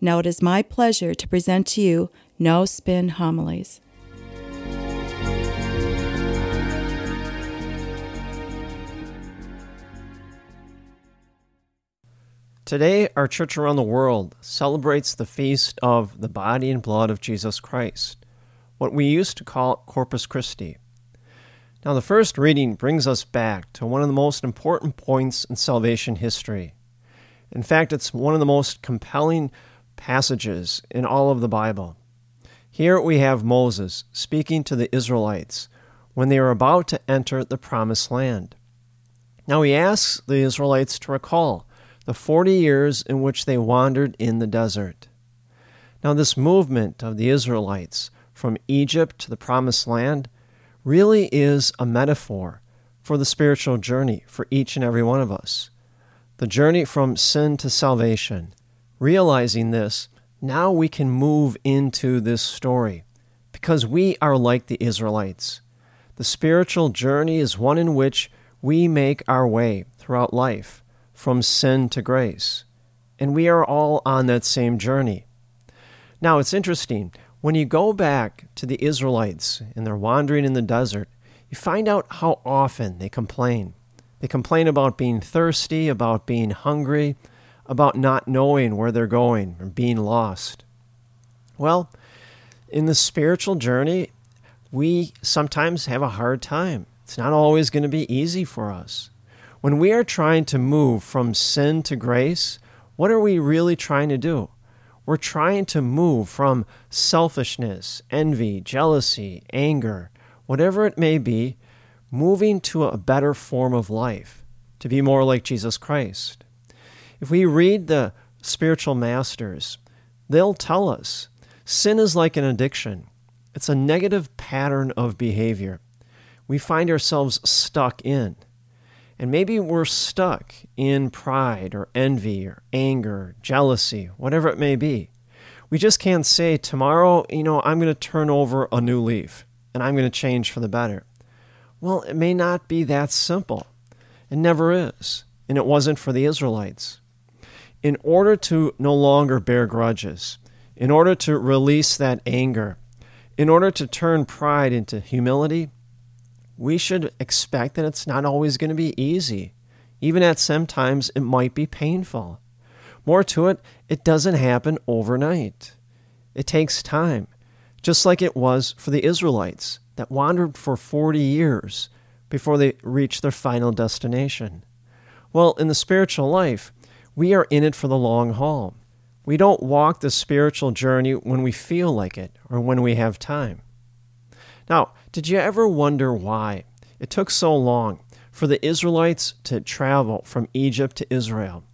Now it is my pleasure to present to you No Spin Homilies. Today, our church around the world celebrates the feast of the body and blood of Jesus Christ, what we used to call Corpus Christi. Now, the first reading brings us back to one of the most important points in salvation history. In fact, it's one of the most compelling passages in all of the Bible. Here we have Moses speaking to the Israelites when they are about to enter the Promised Land. Now, he asks the Israelites to recall the 40 years in which they wandered in the desert. Now, this movement of the Israelites from Egypt to the Promised Land really is a metaphor for the spiritual journey for each and every one of us. The journey from sin to salvation. Realizing this, now we can move into this story because we are like the Israelites. The spiritual journey is one in which we make our way throughout life from sin to grace. And we are all on that same journey. Now, it's interesting. When you go back to the Israelites and they're wandering in the desert, you find out how often they complain. They complain about being thirsty, about being hungry, about not knowing where they're going or being lost. Well, in the spiritual journey, we sometimes have a hard time. It's not always going to be easy for us. When we are trying to move from sin to grace, what are we really trying to do? We're trying to move from selfishness, envy, jealousy, anger, whatever it may be, moving to a better form of life, to be more like Jesus Christ. If we read the spiritual masters, they'll tell us sin is like an addiction, it's a negative pattern of behavior. We find ourselves stuck in. And maybe we're stuck in pride or envy or anger, jealousy, whatever it may be. We just can't say, tomorrow, you know, I'm going to turn over a new leaf and I'm going to change for the better. Well, it may not be that simple. It never is. And it wasn't for the Israelites. In order to no longer bear grudges, in order to release that anger, in order to turn pride into humility, we should expect that it's not always going to be easy. Even at some times, it might be painful. More to it, it doesn't happen overnight. It takes time, just like it was for the Israelites that wandered for 40 years before they reached their final destination. Well, in the spiritual life, we are in it for the long haul. We don't walk the spiritual journey when we feel like it or when we have time. Now, did you ever wonder why it took so long for the Israelites to travel from Egypt to Israel?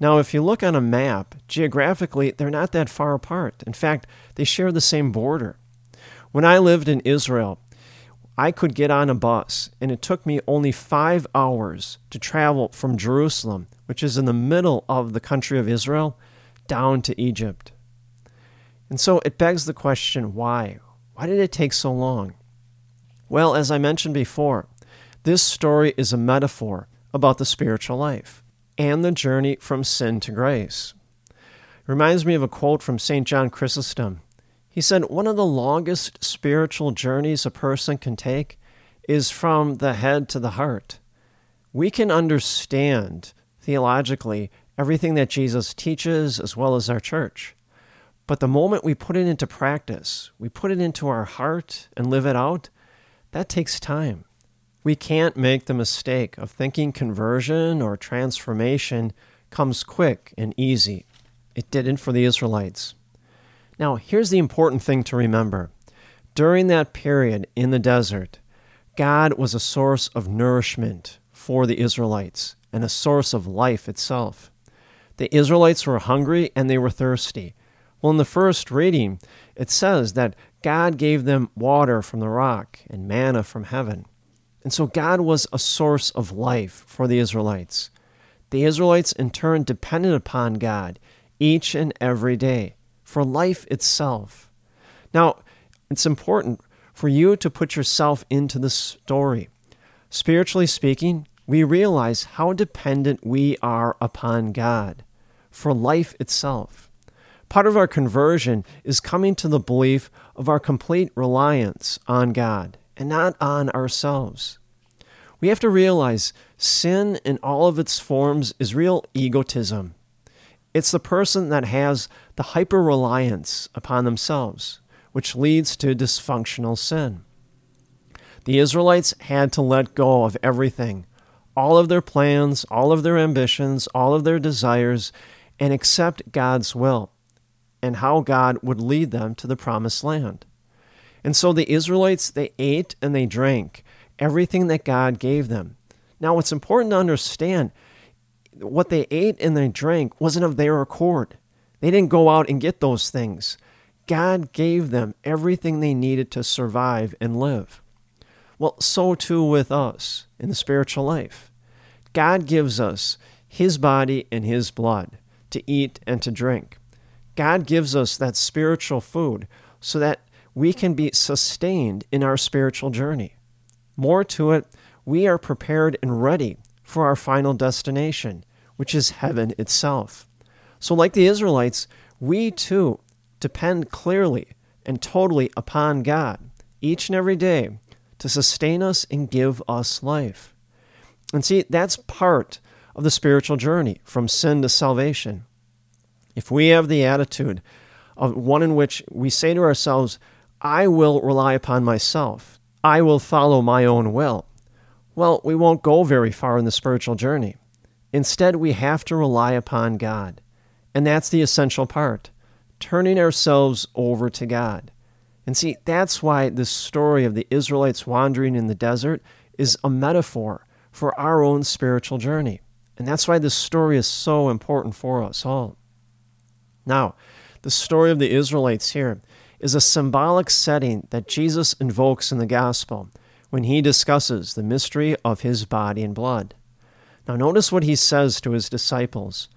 Now, if you look on a map, geographically, they're not that far apart. In fact, they share the same border. When I lived in Israel, I could get on a bus, and it took me only five hours to travel from Jerusalem, which is in the middle of the country of Israel, down to Egypt. And so it begs the question why? Why did it take so long? Well, as I mentioned before, this story is a metaphor about the spiritual life and the journey from sin to grace. It reminds me of a quote from St. John Chrysostom. He said, One of the longest spiritual journeys a person can take is from the head to the heart. We can understand theologically everything that Jesus teaches as well as our church. But the moment we put it into practice, we put it into our heart and live it out, that takes time. We can't make the mistake of thinking conversion or transformation comes quick and easy. It didn't for the Israelites. Now, here's the important thing to remember. During that period in the desert, God was a source of nourishment for the Israelites and a source of life itself. The Israelites were hungry and they were thirsty Well, in the first reading, it says that God gave them water from the rock and manna from heaven. And so God was a source of life for the Israelites. The Israelites, in turn, depended upon God each and every day for life itself. Now, it's important for you to put yourself into the story. Spiritually speaking, we realize how dependent we are upon God for life itself. Part of our conversion is coming to the belief of our complete reliance on God and not on ourselves. We have to realize sin in all of its forms is real egotism. It's the person that has the hyper reliance upon themselves, which leads to dysfunctional sin. The Israelites had to let go of everything all of their plans, all of their ambitions, all of their desires, and accept God's will and how God would lead them to the promised land. And so the Israelites, they ate and they drank everything that God gave them. Now, it's important to understand what they ate and they drank wasn't of their accord. They didn't go out and get those things. God gave them everything they needed to survive and live. Well, so too with us in the spiritual life. God gives us His body and His blood to eat and to drink. God gives us that spiritual food so that we can be sustained in our spiritual journey. More to it, we are prepared and ready for our final destination, which is heaven itself. So, like the Israelites, we too depend clearly and totally upon God each and every day to sustain us and give us life. And see, that's part of the spiritual journey from sin to salvation. If we have the attitude of one in which we say to ourselves, I will rely upon myself, I will follow my own will, well, we won't go very far in the spiritual journey. Instead, we have to rely upon God. And that's the essential part turning ourselves over to God. And see, that's why this story of the Israelites wandering in the desert is a metaphor for our own spiritual journey. And that's why this story is so important for us all. Now, the story of the Israelites here is a symbolic setting that Jesus invokes in the gospel when he discusses the mystery of his body and blood. Now, notice what he says to his disciples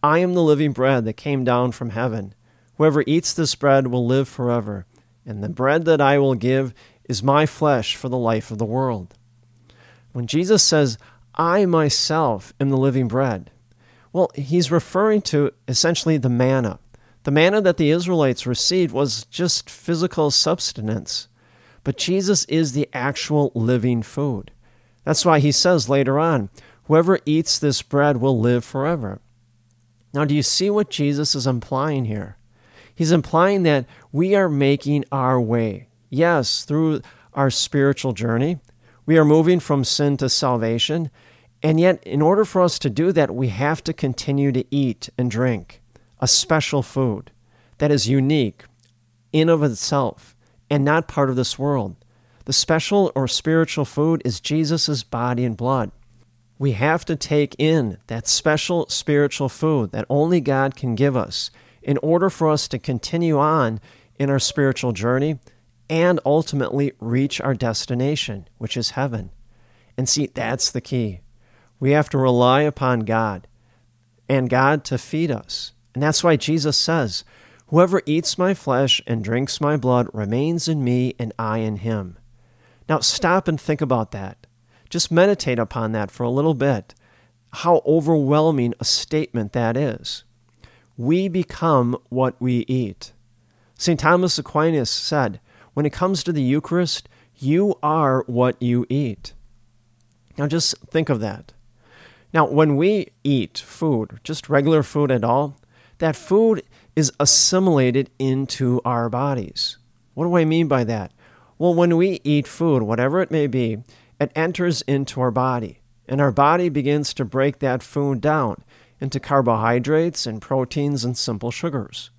I am the living bread that came down from heaven. Whoever eats this bread will live forever, and the bread that I will give is my flesh for the life of the world. When Jesus says, I myself am the living bread, well, he's referring to essentially the manna. The manna that the Israelites received was just physical substance, but Jesus is the actual living food. That's why he says later on, Whoever eats this bread will live forever. Now, do you see what Jesus is implying here? He's implying that we are making our way, yes, through our spiritual journey, we are moving from sin to salvation. And yet, in order for us to do that, we have to continue to eat and drink a special food that is unique in of itself and not part of this world. The special or spiritual food is Jesus' body and blood. We have to take in that special spiritual food that only God can give us in order for us to continue on in our spiritual journey and ultimately reach our destination, which is heaven. And see, that's the key. We have to rely upon God and God to feed us. And that's why Jesus says, Whoever eats my flesh and drinks my blood remains in me and I in him. Now, stop and think about that. Just meditate upon that for a little bit. How overwhelming a statement that is. We become what we eat. St. Thomas Aquinas said, when it comes to the Eucharist, you are what you eat. Now just think of that. Now, when we eat food, just regular food at all, that food is assimilated into our bodies. What do I mean by that? Well, when we eat food, whatever it may be, it enters into our body, and our body begins to break that food down into carbohydrates and proteins and simple sugars.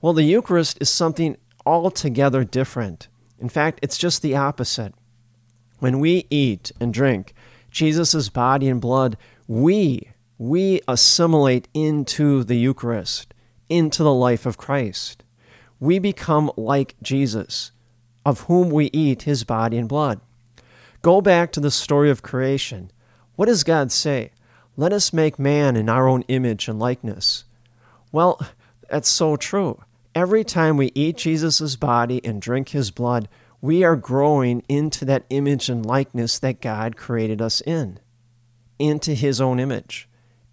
Well, the Eucharist is something altogether different. In fact, it's just the opposite. When we eat and drink Jesus' body and blood, we, we assimilate into the Eucharist, into the life of Christ. We become like Jesus, of whom we eat his body and blood. Go back to the story of creation. What does God say? Let us make man in our own image and likeness. Well, that's so true. Every time we eat Jesus' body and drink his blood, we are growing into that image and likeness that God created us in, into his own image.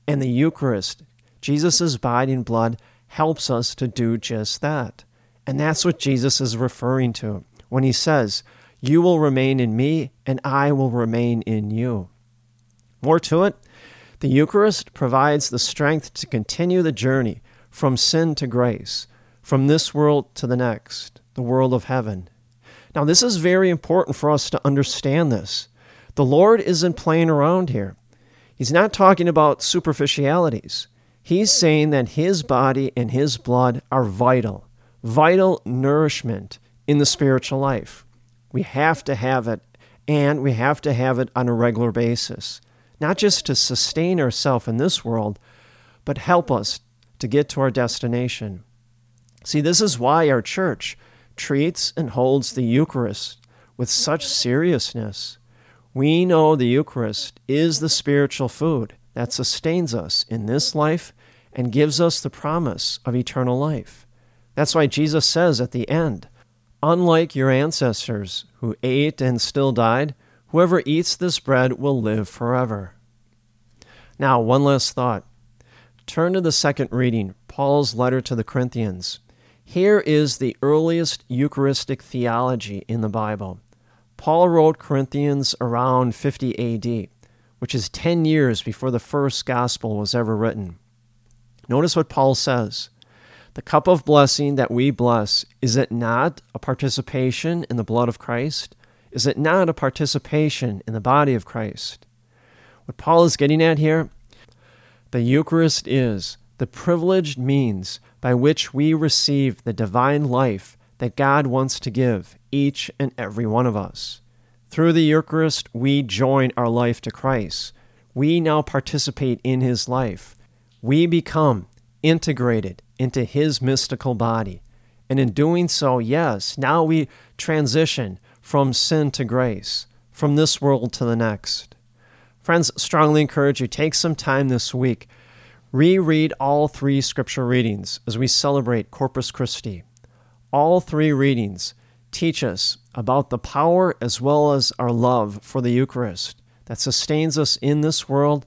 And the Eucharist, Jesus' body and blood, helps us to do just that. And that's what Jesus is referring to when he says, You will remain in me, and I will remain in you. More to it, the Eucharist provides the strength to continue the journey from sin to grace, from this world to the next, the world of heaven. Now, this is very important for us to understand this. The Lord isn't playing around here. He's not talking about superficialities. He's saying that His body and His blood are vital, vital nourishment in the spiritual life. We have to have it, and we have to have it on a regular basis, not just to sustain ourselves in this world, but help us to get to our destination. See, this is why our church treats and holds the Eucharist with such seriousness. We know the Eucharist is the spiritual food that sustains us in this life and gives us the promise of eternal life. That's why Jesus says at the end, Unlike your ancestors who ate and still died, whoever eats this bread will live forever. Now, one last thought. Turn to the second reading, Paul's letter to the Corinthians. Here is the earliest Eucharistic theology in the Bible. Paul wrote Corinthians around 50 AD, which is 10 years before the first gospel was ever written. Notice what Paul says. The cup of blessing that we bless, is it not a participation in the blood of Christ? Is it not a participation in the body of Christ? What Paul is getting at here, the Eucharist is the privileged means by which we receive the divine life that God wants to give each and every one of us. Through the Eucharist, we join our life to Christ. We now participate in his life. We become integrated into his mystical body. And in doing so, yes, now we transition from sin to grace, from this world to the next. Friends, strongly encourage you take some time this week. Reread all three scripture readings as we celebrate Corpus Christi. All three readings teach us about the power as well as our love for the Eucharist that sustains us in this world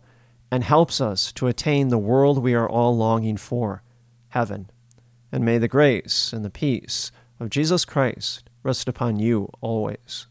and helps us to attain the world we are all longing for heaven. And may the grace and the peace of Jesus Christ rest upon you always.